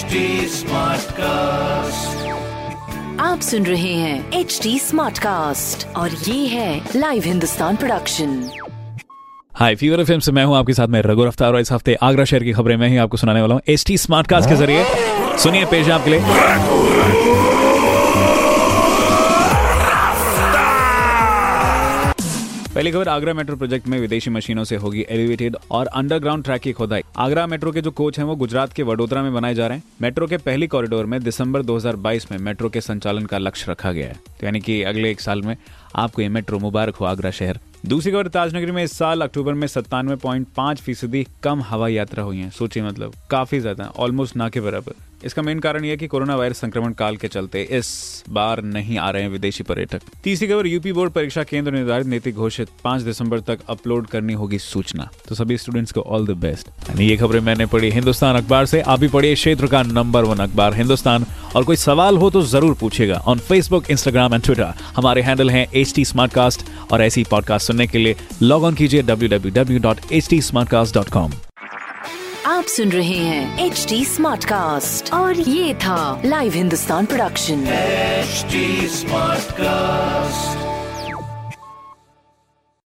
HD cast आप सुन रहे हैं एच डी स्मार्ट कास्ट और ये है live Hindustan production high fever film से मैं हूँ आपके साथ में रघु रफ्तार और इस हफ़्ते आगरा शहर की खबरें मैं ही आपको सुनाने वाला हूँ एच टी स्मार्ट कास्ट के ज़रिए। सुनिए पेश आपके लिए। पहली खबर, आगरा मेट्रो प्रोजेक्ट में विदेशी मशीनों से होगी एलिवेटेड और अंडरग्राउंड ट्रैक की खोदाई। आगरा मेट्रो के जो कोच हैं, वो गुजरात के वडोदरा में बनाए जा रहे हैं। मेट्रो के पहली कॉरिडोर में दिसंबर 2022 में मेट्रो के संचालन का लक्ष्य रखा गया है। तो यानी कि अगले एक साल में आपको ये मेट्रो मुबारक हो आगरा शहर। दूसरी खबर, ताजनगरी में इस साल अक्टूबर में सत्तानवे पॉइंट पाँच फ़ीसदी कम हवाई यात्रा हुई है। सोचिए मतलब काफ़ी ज़्यादा ऑलमोस्ट ना के बराबर। इसका मेन कारण यह कि कोरोना वायरस संक्रमण काल के चलते इस बार नहीं आ रहे हैं विदेशी पर्यटक। तीसरी खबर, यूपी बोर्ड परीक्षा केंद्र निर्धारित नीति घोषित। पाँच दिसंबर तक अपलोड करनी होगी सूचना। तो सभी स्टूडेंट्स को ऑल द बेस्ट यानी ये खबरें मैंने पढ़ी हिंदुस्तान अखबार से। आप भी पढ़िए क्षेत्र का नंबर वन अखबार हिंदुस्तान। और कोई सवाल हो तो ज़रूर पूछेगा on Facebook Instagram and Twitter हमारे हैंडल है एच टी और ऐसी पॉडकास्ट सुनने के लिए लॉग ऑन कीजिए www.htsmartcast.com आप सुन रहे हैं एच डी स्मार्ट कास्ट और ये था live Hindustan production H smart Smartcast.